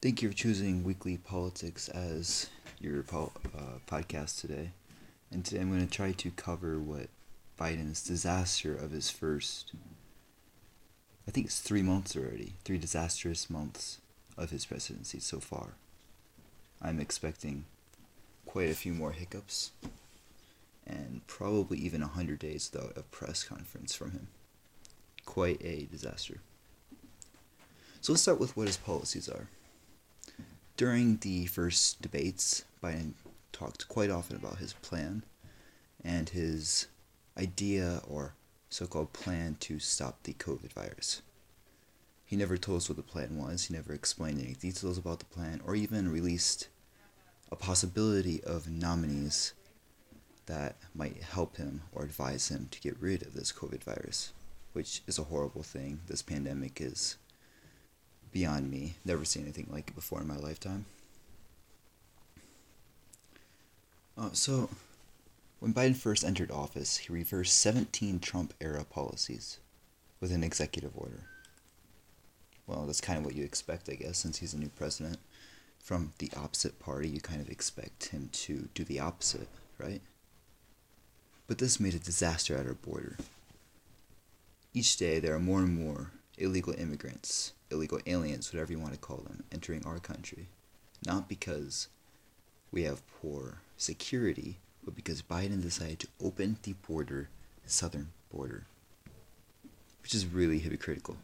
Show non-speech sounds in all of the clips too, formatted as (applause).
Thank you for choosing Weekly Politics as your po- uh, podcast today. And today I'm going to try to cover what Biden's disaster of his first, I think it's three months already, three disastrous months of his presidency so far. I'm expecting quite a few more hiccups and probably even 100 days without a press conference from him. Quite a disaster. So let's start with what his policies are. During the first debates, Biden talked quite often about his plan and his idea or so called plan to stop the COVID virus. He never told us what the plan was, he never explained any details about the plan, or even released a possibility of nominees that might help him or advise him to get rid of this COVID virus, which is a horrible thing. This pandemic is beyond me. Never seen anything like it before in my lifetime. Uh, so, when Biden first entered office, he reversed 17 Trump era policies with an executive order. Well, that's kind of what you expect, I guess, since he's a new president. From the opposite party, you kind of expect him to do the opposite, right? But this made a disaster at our border. Each day, there are more and more illegal immigrants, illegal aliens, whatever you want to call them, entering our country. Not because we have poor security, but because Biden decided to open the border, the southern border, which is really hypocritical.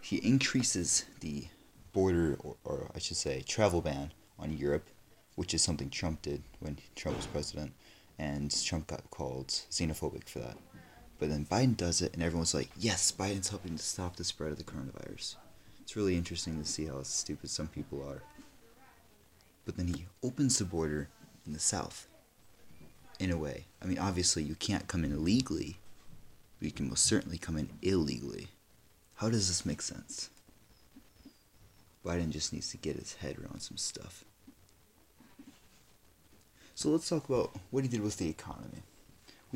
He increases the border, or, or I should say, travel ban on Europe, which is something Trump did when Trump was president, and Trump got called xenophobic for that. But then Biden does it, and everyone's like, yes, Biden's helping to stop the spread of the coronavirus. It's really interesting to see how stupid some people are. But then he opens the border in the south. In a way. I mean, obviously, you can't come in illegally, but you can most certainly come in illegally. How does this make sense? Biden just needs to get his head around some stuff. So let's talk about what he did with the economy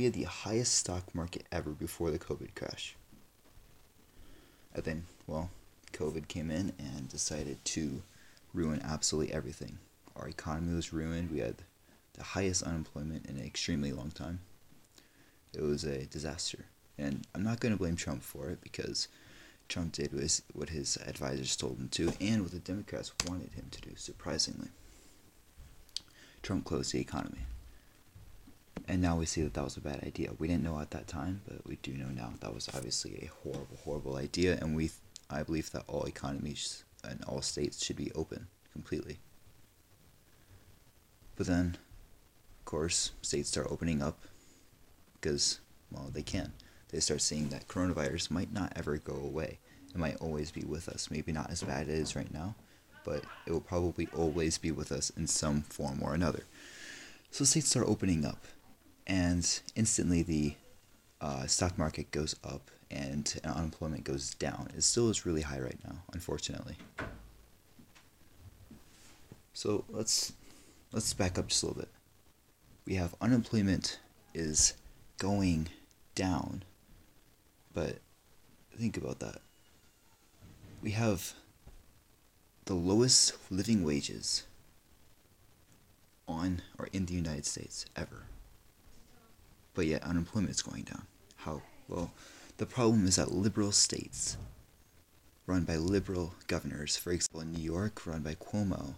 we had the highest stock market ever before the COVID crash. And then, well, COVID came in and decided to ruin absolutely everything. Our economy was ruined. We had the highest unemployment in an extremely long time. It was a disaster. And I'm not going to blame Trump for it because Trump did what his advisors told him to and what the Democrats wanted him to do, surprisingly. Trump closed the economy. And now we see that that was a bad idea. We didn't know at that time, but we do know now that was obviously a horrible, horrible idea. And we, I believe that all economies and all states should be open completely. But then, of course, states start opening up because, well, they can. They start seeing that coronavirus might not ever go away. It might always be with us. Maybe not as bad as it is right now, but it will probably always be with us in some form or another. So states start opening up and instantly the uh, stock market goes up and unemployment goes down. It still is really high right now, unfortunately. So let's let's back up just a little bit. We have unemployment is going down, but think about that. We have the lowest living wages on or in the United States ever but yet unemployment is going down. How? Well, the problem is that liberal states, run by liberal governors, for example, in New York, run by Cuomo,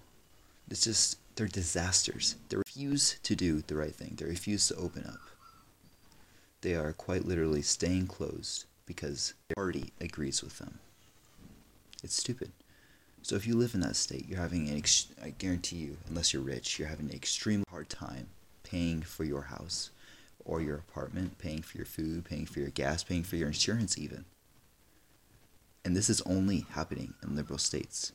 it's just, they're disasters. They refuse to do the right thing, they refuse to open up. They are quite literally staying closed because their party agrees with them. It's stupid. So if you live in that state, you're having an ex- I guarantee you, unless you're rich, you're having an extremely hard time paying for your house or your apartment, paying for your food, paying for your gas, paying for your insurance, even. And this is only happening in liberal states.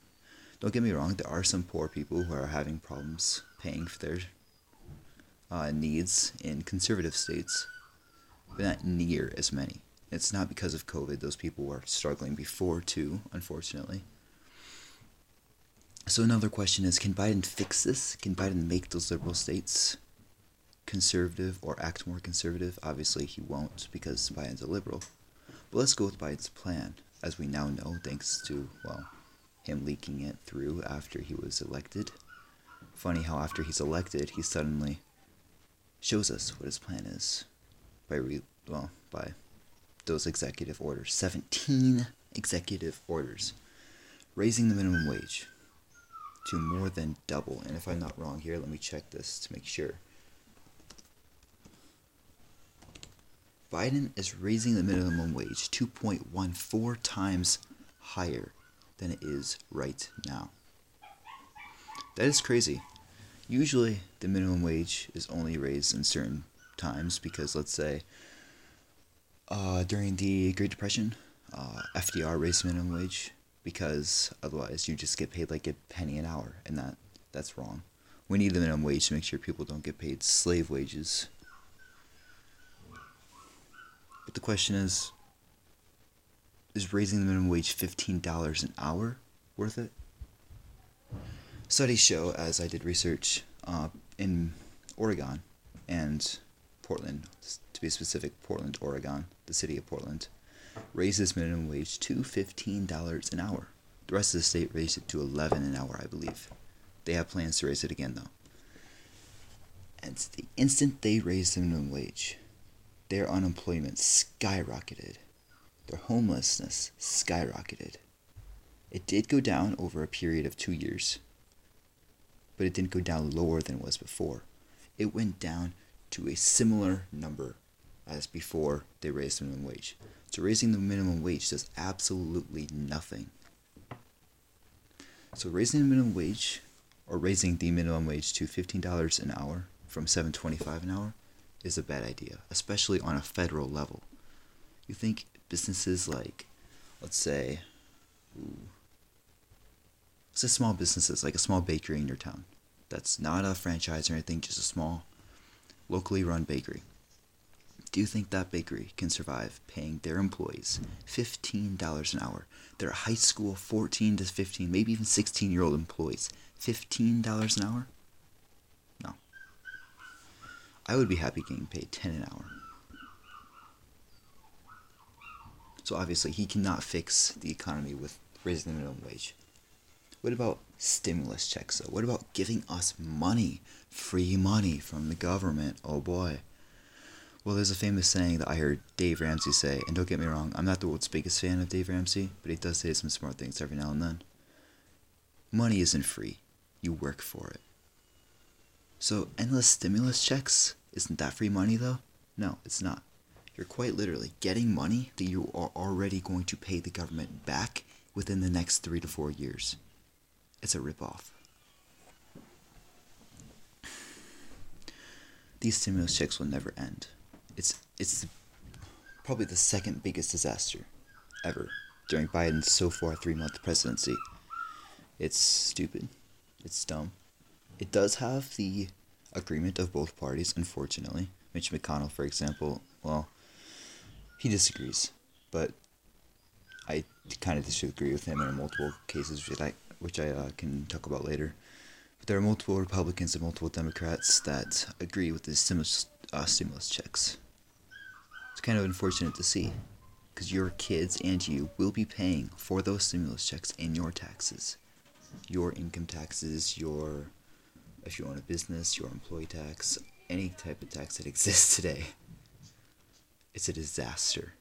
Don't get me wrong, there are some poor people who are having problems paying for their uh, needs in conservative states, but not near as many. It's not because of COVID. Those people were struggling before, too, unfortunately. So, another question is can Biden fix this? Can Biden make those liberal states conservative or act more conservative. Obviously, he won't because Biden's a liberal. But let's go with Biden's plan, as we now know, thanks to, well, him leaking it through after he was elected. Funny how after he's elected, he suddenly shows us what his plan is by re- well by those executive orders. 17 executive orders raising the minimum wage to more than double. And if I'm not wrong here, let me check this to make sure. Biden is raising the minimum wage 2.14 times higher than it is right now. That is crazy. Usually, the minimum wage is only raised in certain times because, let's say, uh, during the Great Depression, uh, FDR raised minimum wage because otherwise you just get paid like a penny an hour, and that that's wrong. We need the minimum wage to make sure people don't get paid slave wages. But the question is is raising the minimum wage $15 an hour worth it? Studies show, as I did research uh, in Oregon and Portland, to be specific, Portland, Oregon, the city of Portland, raises minimum wage to $15 an hour. The rest of the state raised it to 11 an hour, I believe. They have plans to raise it again though. And the instant they raise the minimum wage, their unemployment skyrocketed. Their homelessness skyrocketed. It did go down over a period of two years, but it didn't go down lower than it was before. It went down to a similar number as before they raised the minimum wage. So raising the minimum wage does absolutely nothing. So raising the minimum wage or raising the minimum wage to $15 an hour from 7.25 an hour is a bad idea, especially on a federal level. You think businesses like let's say let's say small businesses like a small bakery in your town that's not a franchise or anything, just a small locally run bakery do you think that bakery can survive paying their employees $15 an hour? Their high school 14 to 15, maybe even 16 year old employees, $15 an hour? I would be happy getting paid 10 an hour. So obviously, he cannot fix the economy with raising the minimum wage. What about stimulus checks, though? What about giving us money? Free money from the government? Oh boy. Well, there's a famous saying that I heard Dave Ramsey say, and don't get me wrong, I'm not the world's biggest fan of Dave Ramsey, but he does say some smart things every now and then. Money isn't free, you work for it. So, endless stimulus checks, isn't that free money though? No, it's not. You're quite literally getting money that you are already going to pay the government back within the next three to four years. It's a ripoff. These stimulus checks will never end it's it's probably the second biggest disaster ever during Biden's so far three month presidency. It's stupid. It's dumb. It does have the agreement of both parties, unfortunately. Mitch McConnell, for example, well, he disagrees, but I kind of disagree with him in multiple cases, which I, which I uh, can talk about later. But there are multiple Republicans and multiple Democrats that agree with the stimulus, uh, stimulus checks. It's kind of unfortunate to see, because your kids and you will be paying for those stimulus checks in your taxes. Your income taxes, your, if you own a business, your employee tax, any type of tax that exists (laughs) today. It's a disaster.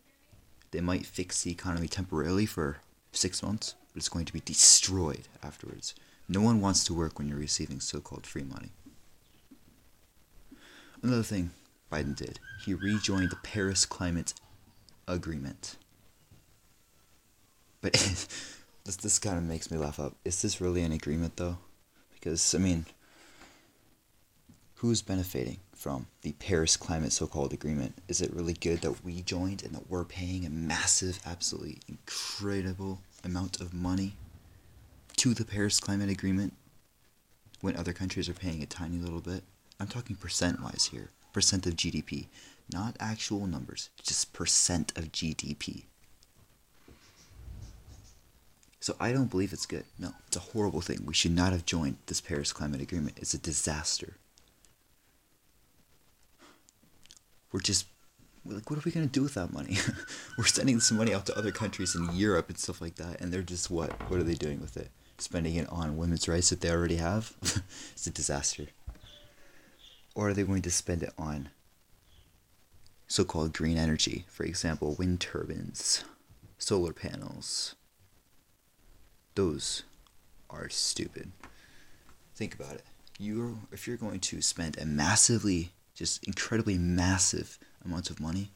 They might fix the economy temporarily for six months, but it's going to be destroyed afterwards. No one wants to work when you're receiving so called free money. Another thing Biden did. He rejoined the Paris Climate Agreement. But (laughs) this this kind of makes me laugh up. Is this really an agreement though? Because I mean, who's benefiting from the Paris Climate so-called agreement? Is it really good that we joined and that we're paying a massive, absolutely incredible amount of money to the Paris Climate Agreement when other countries are paying a tiny little bit? I'm talking percent wise here percent of GDP, not actual numbers, just percent of GDP. So I don't believe it's good. No, it's a horrible thing. We should not have joined this Paris Climate Agreement. It's a disaster. We're just like, what are we gonna do with that money? (laughs) We're sending some money out to other countries in Europe and stuff like that, and they're just what? What are they doing with it? Spending it on women's rights that they already have? (laughs) it's a disaster. Or are they going to spend it on so-called green energy? For example, wind turbines, solar panels. Those are stupid. Think about it. You, if you're going to spend a massively, just incredibly massive amounts of money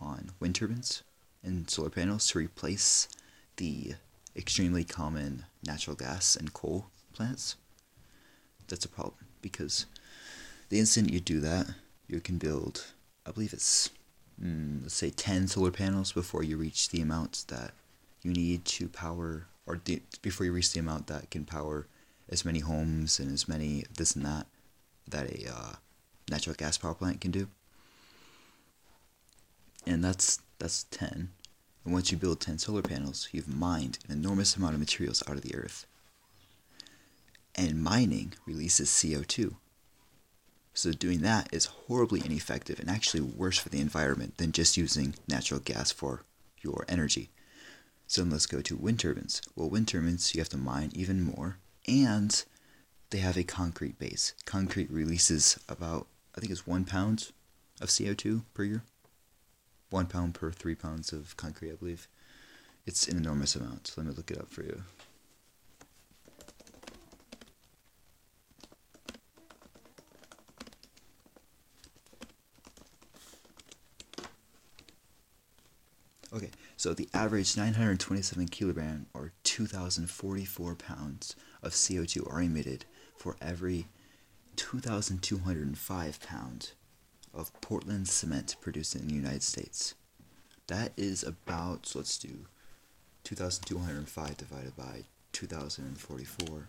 on wind turbines and solar panels to replace the extremely common natural gas and coal plants, that's a problem because the instant you do that, you can build, I believe it's, mm, let's say 10 solar panels before you reach the amount that you need to power, or before you reach the amount that can power as many homes and as many this and that that a uh, natural gas power plant can do. And that's that's 10 and once you build 10 solar panels you've mined an enormous amount of materials out of the earth. And mining releases CO2 so doing that is horribly ineffective and actually worse for the environment than just using natural gas for your energy. So let's go to wind turbines. Well wind turbines you have to mine even more and they have a concrete base. Concrete releases about i think it's one pound of co2 per year one pound per three pounds of concrete, I believe. It's an enormous amount. Let me look it up for you. Okay, so the average 927 kilogram or 2,044 pounds of CO2 are emitted for every 2,205 pounds of Portland cement produced in the United States. That is about, so let's do 2,205 divided by 2,044.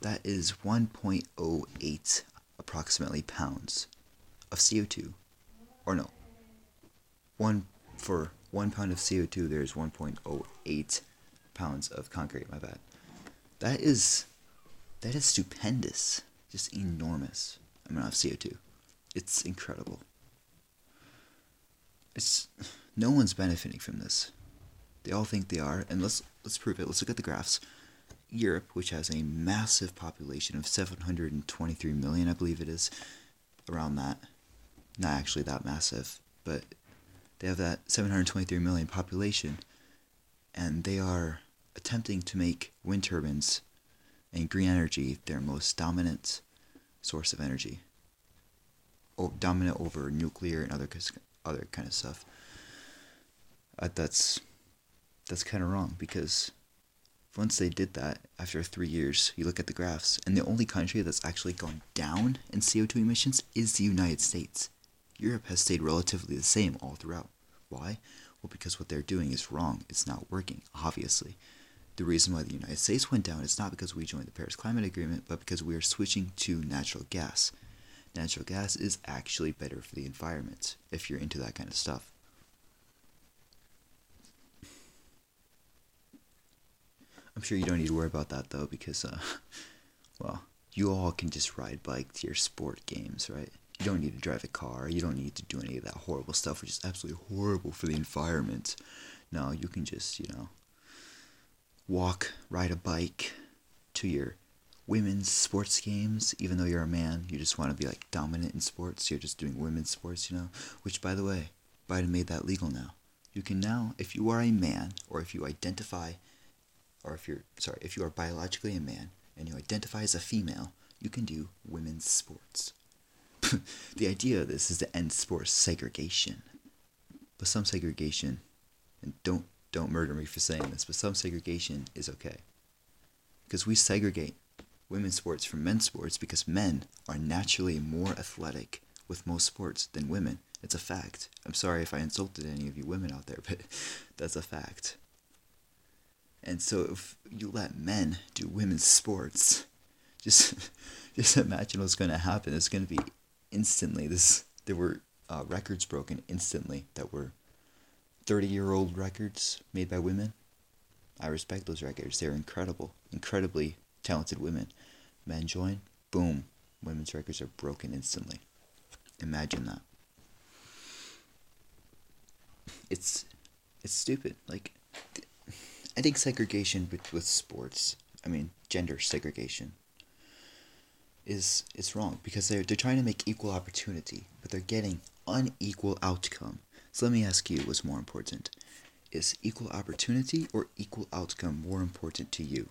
That is 1.08 approximately pounds of CO2. Or no, one for one pound of CO2, there's 1.08 pounds of concrete. My bad. That is that is stupendous, just enormous amount of CO2. It's incredible. It's no one's benefiting from this. They all think they are, and let's let's prove it. Let's look at the graphs. Europe, which has a massive population of 723 million, I believe it is, around that. Not actually that massive, but they have that 723 million population, and they are attempting to make wind turbines and green energy their most dominant source of energy dominant over nuclear and other other kind of stuff. Uh, that's that's kind of wrong because once they did that, after three years, you look at the graphs, and the only country that's actually gone down in CO2 emissions is the United States. Europe has stayed relatively the same all throughout. Why? Well, because what they're doing is wrong. It's not working, obviously. The reason why the United States went down is not because we joined the Paris Climate Agreement, but because we are switching to natural gas natural gas is actually better for the environment if you're into that kind of stuff. I'm sure you don't need to worry about that though because, uh, (laughs) well, you all can just ride bike to your sport games, right? You don't need to drive a car. You don't need to do any of that horrible stuff, which is absolutely horrible for the environment. No, you can just, you know, walk, ride a bike to your women's sports games, even though you're a man, you just want to be like dominant in sports. You're just doing women's sports, you know. Which, by the way, Biden made that legal now. You can now, if you are a man, or if you identify, or if you're sorry, if you are biologically a man and you identify as a female, you can do women's sports. (laughs) the idea of this is to end sports segregation, but some segregation, and don't don't murder me for saying this, but some segregation is okay because we segregate women's sports from men's sports because men are naturally more athletic with most sports than women. It's a fact. I'm sorry if I insulted any of you women out there, (laughs) but that's a fact. And so if you let men do women's sports, (laughs) just just imagine what's going to happen. It's going to be instantly this there were uh, records broken instantly that were 30 year old records made by women. I respect those records. They're incredible, incredibly talented women. Men join, boom, women's records are broken instantly. Imagine that. it's it's stupid. Like, I think segregation with, with sports, I mean gender segregation, is is wrong because they're they're trying to make equal opportunity, but they're getting unequal outcome. So let me ask you, what's more important? Is equal opportunity or equal outcome more important to you?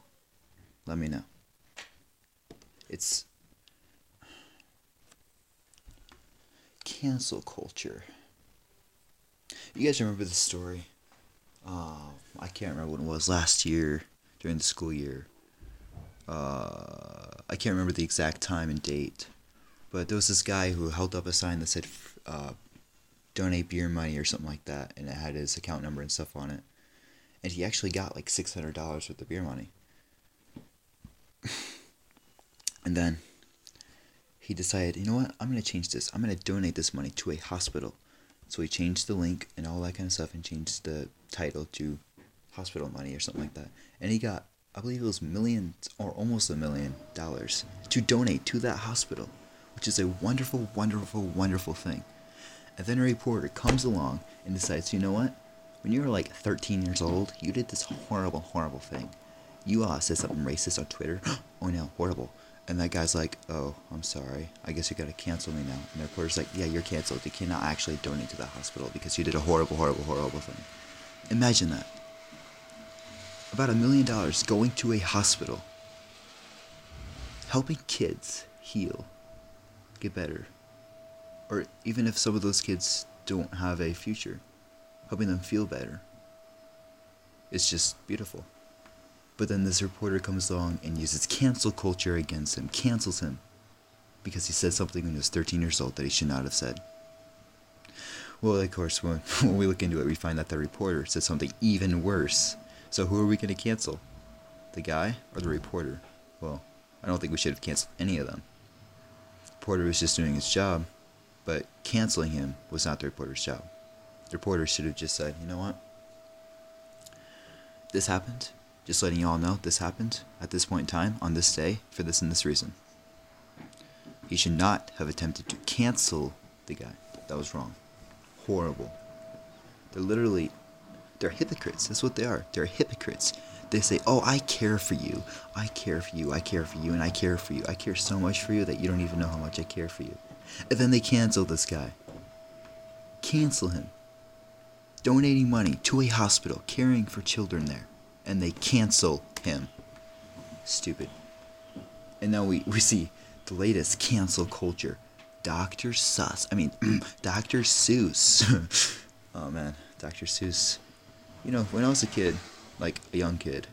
Let me know. It's cancel culture. You guys remember the story? Uh, I can't remember when it was last year during the school year. Uh, I can't remember the exact time and date, but there was this guy who held up a sign that said uh, "donate beer money" or something like that, and it had his account number and stuff on it. And he actually got like six hundred dollars worth of beer money. (sighs) and then he decided, you know what? I'm gonna change this. I'm gonna donate this money to a hospital. So he changed the link and all that kind of stuff, and changed the title to hospital money or something like that. And he got I believe it was millions or almost a million dollars to donate to that hospital, which is a wonderful, wonderful, wonderful thing. And then a reporter comes along and decides, you know what? When you were like 13 years old, you did this horrible, horrible thing. You uh, said something racist on Twitter. (gasps) oh no, horrible. And that guy's like, oh, I'm sorry. I guess you gotta cancel me now. And the reporter's like, yeah, you're canceled. You cannot actually donate to that hospital because you did a horrible, horrible, horrible thing. Imagine that about a million dollars going to a hospital, helping kids heal, get better, or even if some of those kids don't have a future, helping them feel better. It's just beautiful. But then this reporter comes along and uses cancel culture against him, cancels him, because he said something when he was 13 years old that he should not have said. Well, of course, when, (laughs) when we look into it, we find that the reporter said something even worse so who are we going to cancel? The guy or the reporter? Well, I don't think we should have canceled any of them. The reporter was just doing his job, but canceling him was not the reporter's job. The reporter should have just said, you know what? This happened. Just letting you all know this happened at this point in time, on this day, for this and this reason. He should not have attempted to cancel the guy. That was wrong. Horrible. They're literally they're hypocrites. That's what they are. They're hypocrites. They say, Oh, I care for you. I care for you. I care for you. And I care for you. I care so much for you that you don't even know how much I care for you. And then they cancel this guy. Cancel him. Donating money to a hospital, caring for children there. And they cancel him. Stupid. And now we, (laughs) we see the latest cancel culture. Dr. Sus. I mean, (clears throat) Dr. Seuss. (laughs) oh man, Dr. Seuss you know, when I was a kid, like a young kid,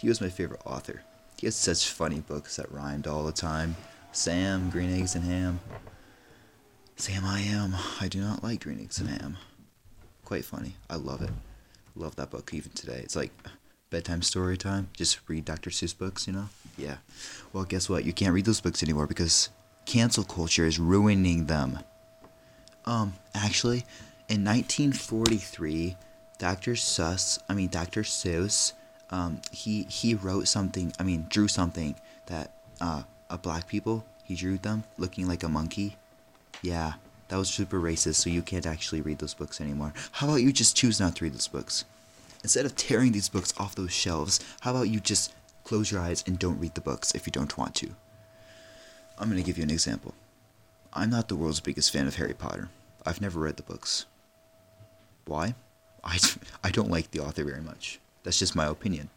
he was my favorite author. He had such funny books that rhymed all the time. Sam, Green Eggs and Ham. Sam, I am. I do not like Green Eggs and Ham. Quite funny. I love it. Love that book even today. It's like bedtime story time. Just read Dr. Seuss books, you know? Yeah. Well, guess what? You can't read those books anymore because cancel culture is ruining them. Um, actually, in 1943, Dr. Seuss, I mean Dr. Seuss, um, he he wrote something. I mean, drew something that uh, a black people. He drew them looking like a monkey. Yeah, that was super racist. So you can't actually read those books anymore. How about you just choose not to read those books? Instead of tearing these books off those shelves, how about you just close your eyes and don't read the books if you don't want to? I'm gonna give you an example. I'm not the world's biggest fan of Harry Potter. I've never read the books. Why? (laughs) I, I don't like the author very much. That's just my opinion.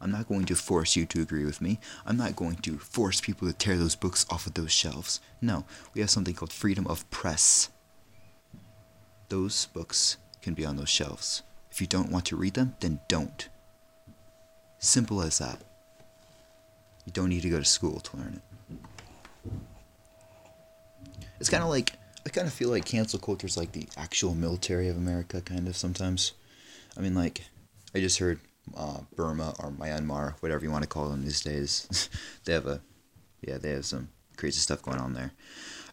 I'm not going to force you to agree with me. I'm not going to force people to tear those books off of those shelves. No, we have something called freedom of press. Those books can be on those shelves. If you don't want to read them, then don't. Simple as that. You don't need to go to school to learn it. It's kind of like I kind of feel like cancel culture is like the actual military of America, kind of sometimes. I mean, like, I just heard uh, Burma or Myanmar, whatever you want to call them these days, (laughs) they have a, yeah, they have some crazy stuff going on there.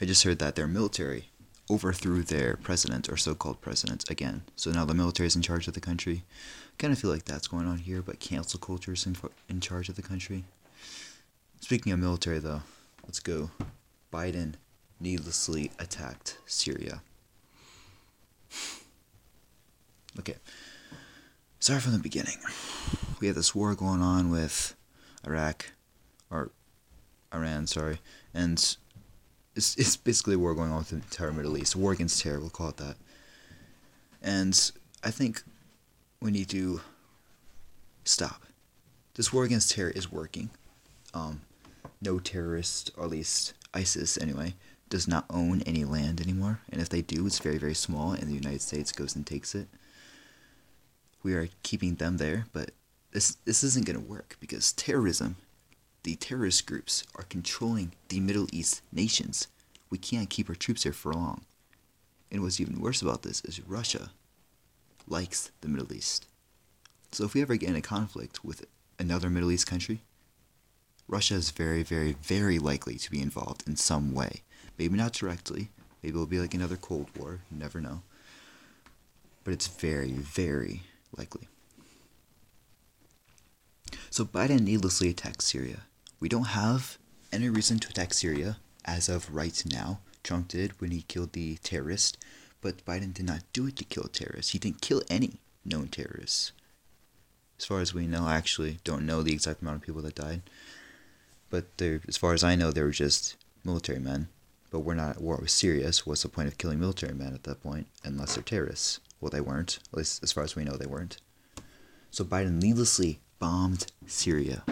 I just heard that their military overthrew their president or so-called president again. So now the military is in charge of the country. I kind of feel like that's going on here, but cancel culture is in, in charge of the country. Speaking of military, though, let's go. Biden needlessly attacked Syria. (sighs) Okay. Start from the beginning. We have this war going on with Iraq, or Iran, sorry, and it's, it's basically a war going on with the entire Middle East. A war against terror, we'll call it that. And I think we need to stop. This war against terror is working. Um, no terrorist, or at least ISIS anyway, does not own any land anymore. And if they do, it's very, very small, and the United States goes and takes it. We are keeping them there, but this this isn't going to work because terrorism, the terrorist groups, are controlling the Middle East nations. We can't keep our troops there for long. And what's even worse about this is Russia likes the Middle East. So if we ever get in a conflict with another Middle East country, Russia is very, very, very likely to be involved in some way. Maybe not directly. Maybe it'll be like another Cold War. You never know. But it's very, very likely. So Biden needlessly attacks Syria. We don't have any reason to attack Syria as of right now. Trump did when he killed the terrorist, but Biden did not do it to kill terrorists. He didn't kill any known terrorists. As far as we know, I actually don't know the exact amount of people that died. But as far as I know, they were just military men. But we're not at war with Syria, so what's the point of killing military men at that point, unless they're terrorists? Well, they weren't. At least as far as we know, they weren't. So Biden needlessly bombed Syria.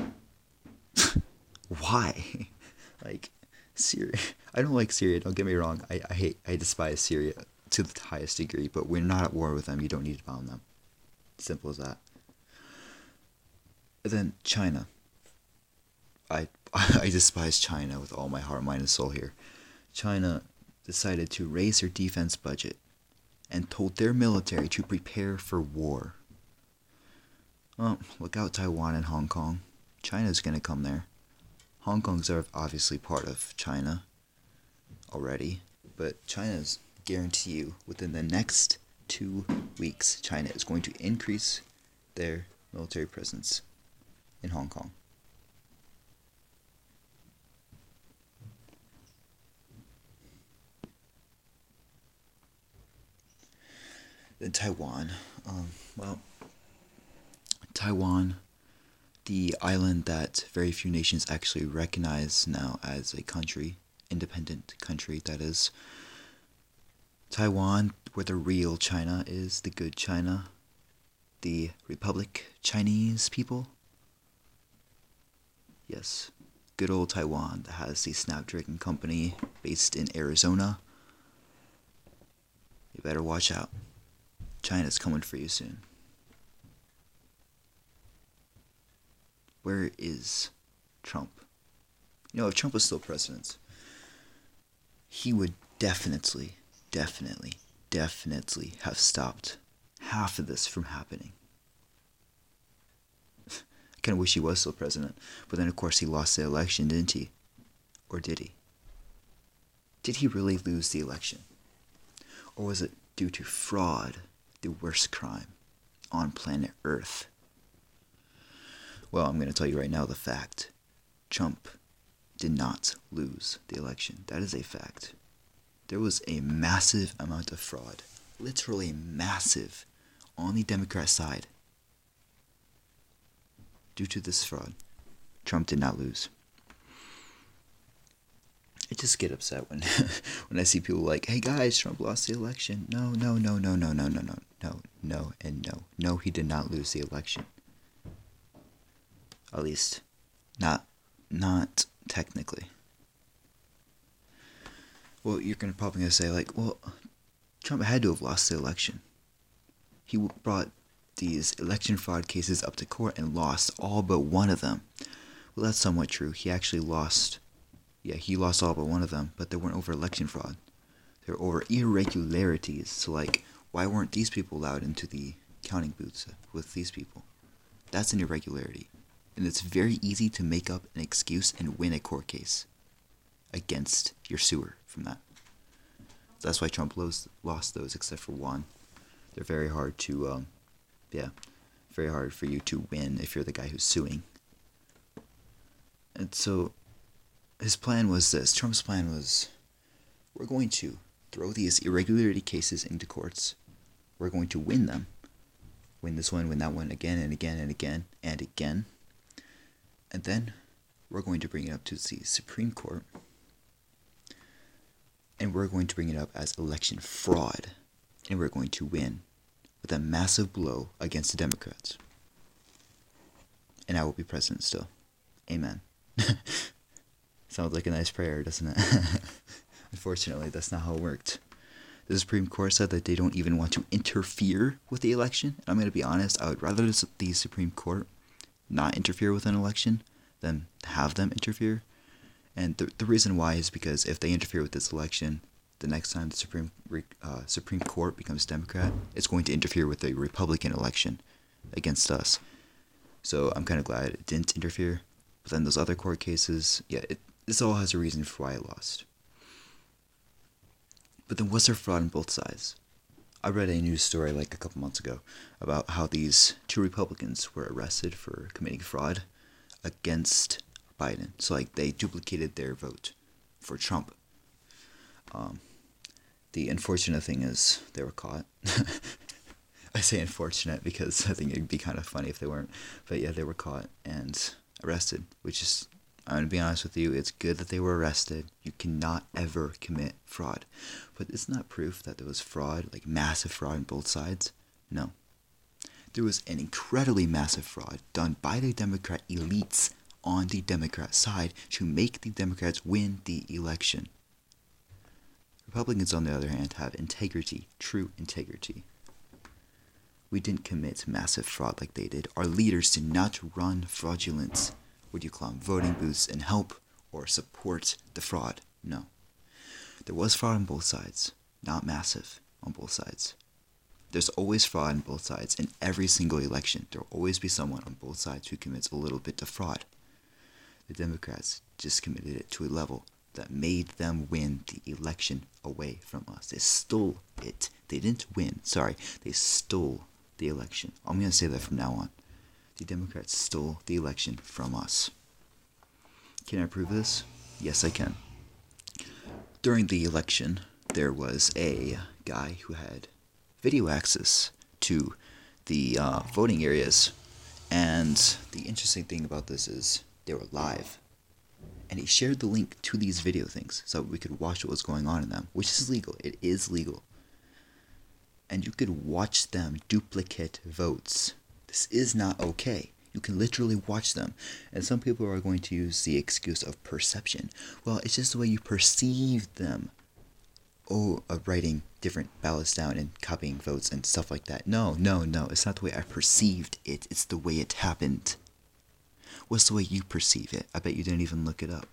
(laughs) Why? (laughs) like, Syria. I don't like Syria, don't get me wrong. I, I hate, I despise Syria to the highest degree, but we're not at war with them. You don't need to bomb them. Simple as that. And then China. I (laughs) I despise China with all my heart, mind, and soul here. China decided to raise their defense budget and told their military to prepare for war. Well, look out Taiwan and Hong Kong. China's to come there. Hong Kong's obviously part of China already, but China's guarantee you within the next two weeks, China is going to increase their military presence in Hong Kong. Taiwan. Um, well, Taiwan, the island that very few nations actually recognize now as a country, independent country, that is. Taiwan, where the real China is, the good China, the Republic Chinese people. Yes, good old Taiwan that has the Snapdragon Company based in Arizona. You better watch out. China's coming for you soon. Where is Trump? You know, if Trump was still president, he would definitely, definitely, definitely have stopped half of this from happening. (laughs) I kind of wish he was still president, but then of course he lost the election, didn't he? Or did he? Did he really lose the election? Or was it due to fraud the worst crime on planet Earth? Well, I'm going to tell you right now the fact. Trump did not lose the election. That is a fact. There was a massive amount of fraud, literally massive, on the Democrat side. Due to this fraud, Trump did not lose. I just get upset when (laughs) when I see people like, "Hey guys, Trump lost the election." No, no, no, no, no, no, no, no, no, no, and no, no. He did not lose the election. At least, not, not technically. Well, you're gonna probably gonna say like, well, Trump had to have lost the election. He brought these election fraud cases up to court and lost all but one of them. Well, that's somewhat true. He actually lost yeah, he lost all but one of them, but they weren't over election fraud. They were over irregularities. So, like, why weren't these people allowed into the counting booths with these people? That's an irregularity. And it's very easy to make up an excuse and win a court case against your sewer from that. That's why Trump lost, lost those, except for one. They're very hard to, um, yeah, very hard for you to win if you're the guy who's suing. And so his plan was this Trump's plan was we're going to throw these irregularity cases into courts, we're going to win them, win this one, win that one again and again and again and again. And then we're going to bring it up to the Supreme Court. And we're going to bring it up as election fraud. And we're going to win with a massive blow against the Democrats. And I will be president still. Amen. (laughs) Sounds like a nice prayer, doesn't it? (laughs) Unfortunately, that's not how it worked. The Supreme Court said that they don't even want to interfere with the election. And I'm going to be honest, I would rather the Supreme Court not interfere with an election than have them interfere. And the, the reason why is because if they interfere with this election, the next time the Supreme uh, Supreme Court becomes Democrat, it's going to interfere with the Republican election against us. So I'm kind of glad it didn't interfere. But then those other court cases, yeah, it, this all has a reason for why I lost. But then was there fraud on both sides? I read a news story like a couple months ago about how these two Republicans were arrested for committing fraud against Biden. So like they duplicated their vote for Trump. Um, the unfortunate thing is they were caught. (laughs) I say unfortunate because I think it'd be kind of funny if they weren't. But yeah, they were caught and arrested, which is I'm going to be honest with you, it's good that they were arrested. You cannot ever commit fraud. But it's not proof that there was fraud, like massive fraud on both sides. No. There was an incredibly massive fraud done by the Democrat elites on the Democrat side to make the Democrats win the election. Republicans, on the other hand, have integrity, true integrity. We didn't commit massive fraud like they did. Our leaders did not run fraudulence would you climb voting booths and help or support the fraud? No. There was fraud on both sides, not massive on both sides. There's always fraud on both sides in every single election. There will always be someone on both sides who commits a little bit of fraud. The Democrats just committed it to a level that made them win the election away from us. They stole it. They didn't win. Sorry, they stole the election. I'm going to say that from now on the Democrats stole the election from us. Can I prove this? Yes, I can. During the election, there was a guy who had video access to the uh, voting areas. And the interesting thing about this is they were live. And he shared the link to these video things so we could watch what was going on in them, which is legal. It is legal. And you could watch them duplicate votes this is not okay. You can literally watch them. And some people are going to use the excuse of perception. Well, it's just the way you perceive them. Oh, of writing different ballots down and copying votes and stuff like that. No, no, no. It's not the way I perceived it. It's the way it happened. What's the way you perceive it? I bet you didn't even look it up.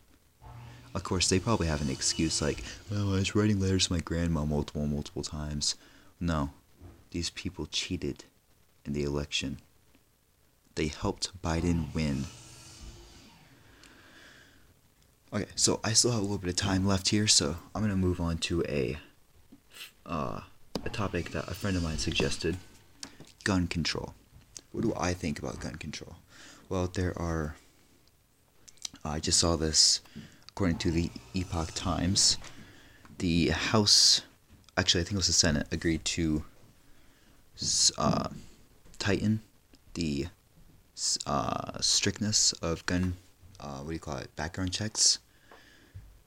Of course, they probably have an excuse like, well, I was writing letters to my grandma multiple, multiple times. No. These people cheated in the election they helped Biden win. Okay, so I still have a little bit of time left here, so I'm gonna move on to a uh, a topic that a friend of mine suggested: gun control. What do I think about gun control? Well, there are. I just saw this, according to the Epoch Times, the House, actually I think it was the Senate, agreed to uh, tighten the uh, strictness of gun, uh, what do you call it, background checks.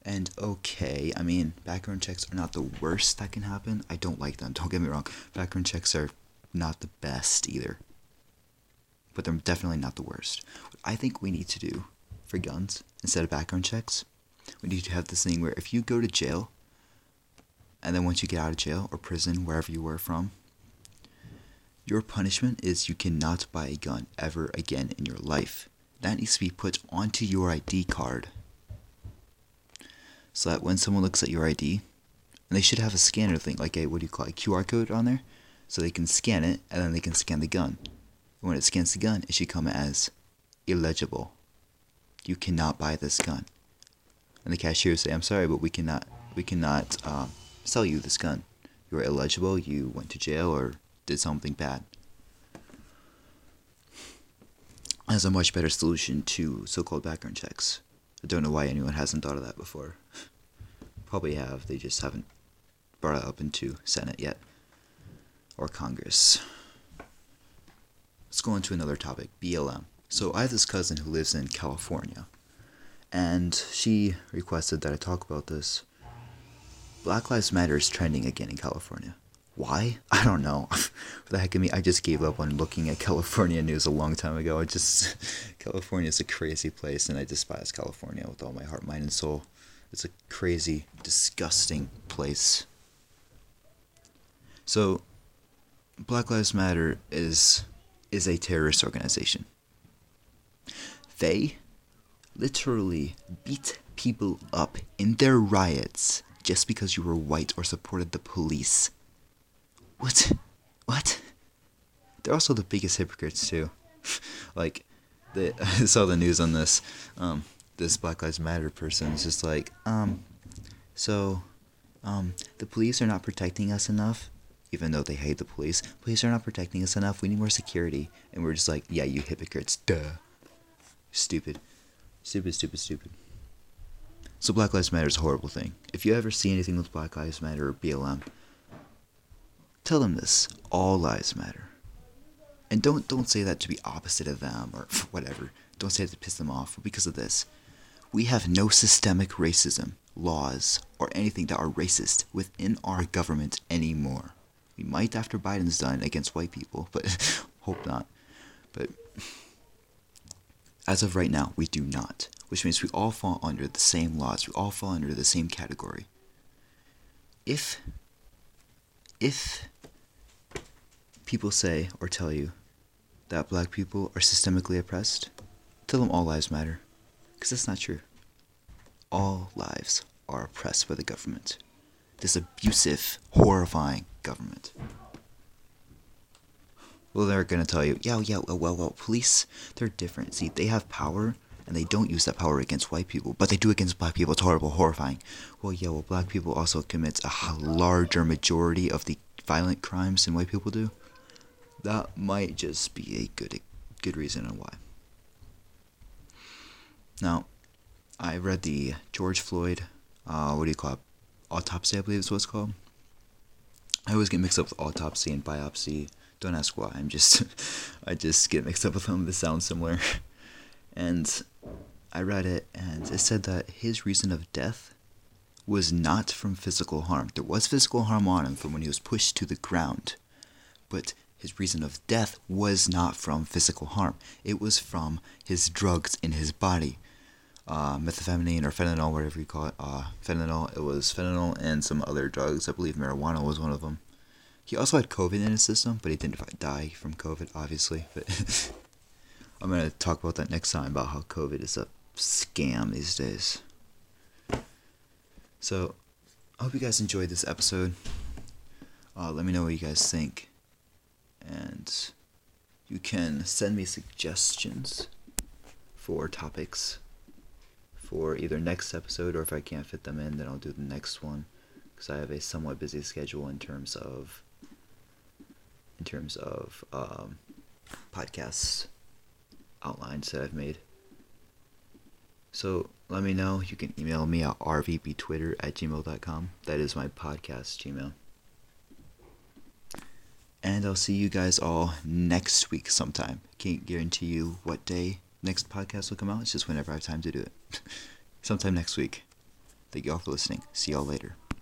And okay, I mean, background checks are not the worst that can happen. I don't like them, (laughs) don't get me wrong. Background checks are not the best either. But they're definitely not the worst. What I think we need to do for guns, instead of background checks, we need to have this thing where if you go to jail, and then once you get out of jail or prison, wherever you were from, your punishment is you cannot buy a gun ever again in your life. That needs to be put onto your ID card. So that when someone looks at your ID, and they should have a scanner thing, like a, what do you call it, QR code on there? So they can scan it, and then they can scan the gun. And when it scans the gun, it should come as illegible. You cannot buy this gun. And the cashier say, I'm sorry, but we cannot, we cannot uh, sell you this gun. You are illegible, you went to jail, or did something bad. As a much better solution to so called background checks. I don't know why anyone hasn't thought of that before. (laughs) Probably have, they just haven't brought it up into Senate yet. Or Congress. let's go on to another topic BLM. So I have this cousin who lives in California, and she requested that I talk about this. Black Lives Matter is trending again in California. Why? (laughs) I don't know. (laughs) For the heck of me, I just gave up on looking at (laughs) California news a long time ago. I just California is a crazy place, and I despise California with all my heart, mind, and soul. It's a crazy, disgusting place. So, Black Lives Matter is is a terrorist organization. They literally beat people up in their riots just because you were white or supported the police. What? What? They're also the biggest hypocrites too. (laughs) like, they, (laughs) I saw the news on this. Um, this Black Lives Matter person is just like, um, so, um, the police are not protecting us enough even though they hate the police. Police are not protecting us enough. We need more security. And we're just like, yeah, you hypocrites. Duh. Stupid. Stupid, stupid, stupid. So Black Lives Matter is a horrible thing. If you ever see anything with Black Lives Matter or BLM, tell them this. All lives matter. And don't don't say that to be opposite of them or (laughs) whatever. Don't say it to piss them off because of this. We have no systemic racism, laws, or anything that are racist within our government anymore. We might after Biden's done against white people, but (laughs) hope not. But as of right now, we do not, which means we all fall under the same laws. We all fall under the same category. If if people say or tell you that black people are systemically oppressed, tell them all lives matter. Because that's not true. All lives are oppressed by the government. This abusive, horrifying, government. Well, they're gonna tell you, yeah, yeah, well, well, well, police, they're different. See, they have power, and they don't use that power against white people, but they do against black people. It's horrible, horrifying. Well, yeah, well, black people also commit a larger majority of the violent crimes than white people do. That might just be a good, good reason on why. Now, I read the George Floyd, uh, what do you call it? Autopsy, I believe is what it's called. I always get mixed up with autopsy and biopsy. Don't ask why. I'm just, (laughs) I just get mixed up with them. They sound similar. (laughs) And I read it, and it said that his reason of death was not from physical harm. There was physical harm on him from when he was pushed to the ground, but his reason of death was not from physical harm. It was from his drugs in his body. Uh, methamphetamine or fentanyl, whatever you call it. Uh, fentanyl. It was fentanyl and some other drugs. I believe marijuana was one of them. He also had COVID in his system, but he didn't die from COVID, obviously. But (laughs) I'm gonna talk about that next time about how COVID is a scam these days. So, I hope you guys enjoyed this episode. Uh, let me know what you guys think, and you can send me suggestions for topics for either next episode or if I can't fit them in, then I'll do the next one because I have a somewhat busy schedule in terms of in terms of um, podcasts outlines that I've made. So let me know. You can email me at rvbtwitter at gmail.com. That is my podcast Gmail. And I'll see you guys all next week sometime. Can't guarantee you what day next podcast will come out. It's just whenever I have time to do it. (laughs) Sometime next week. Thank you all for listening. See y'all later.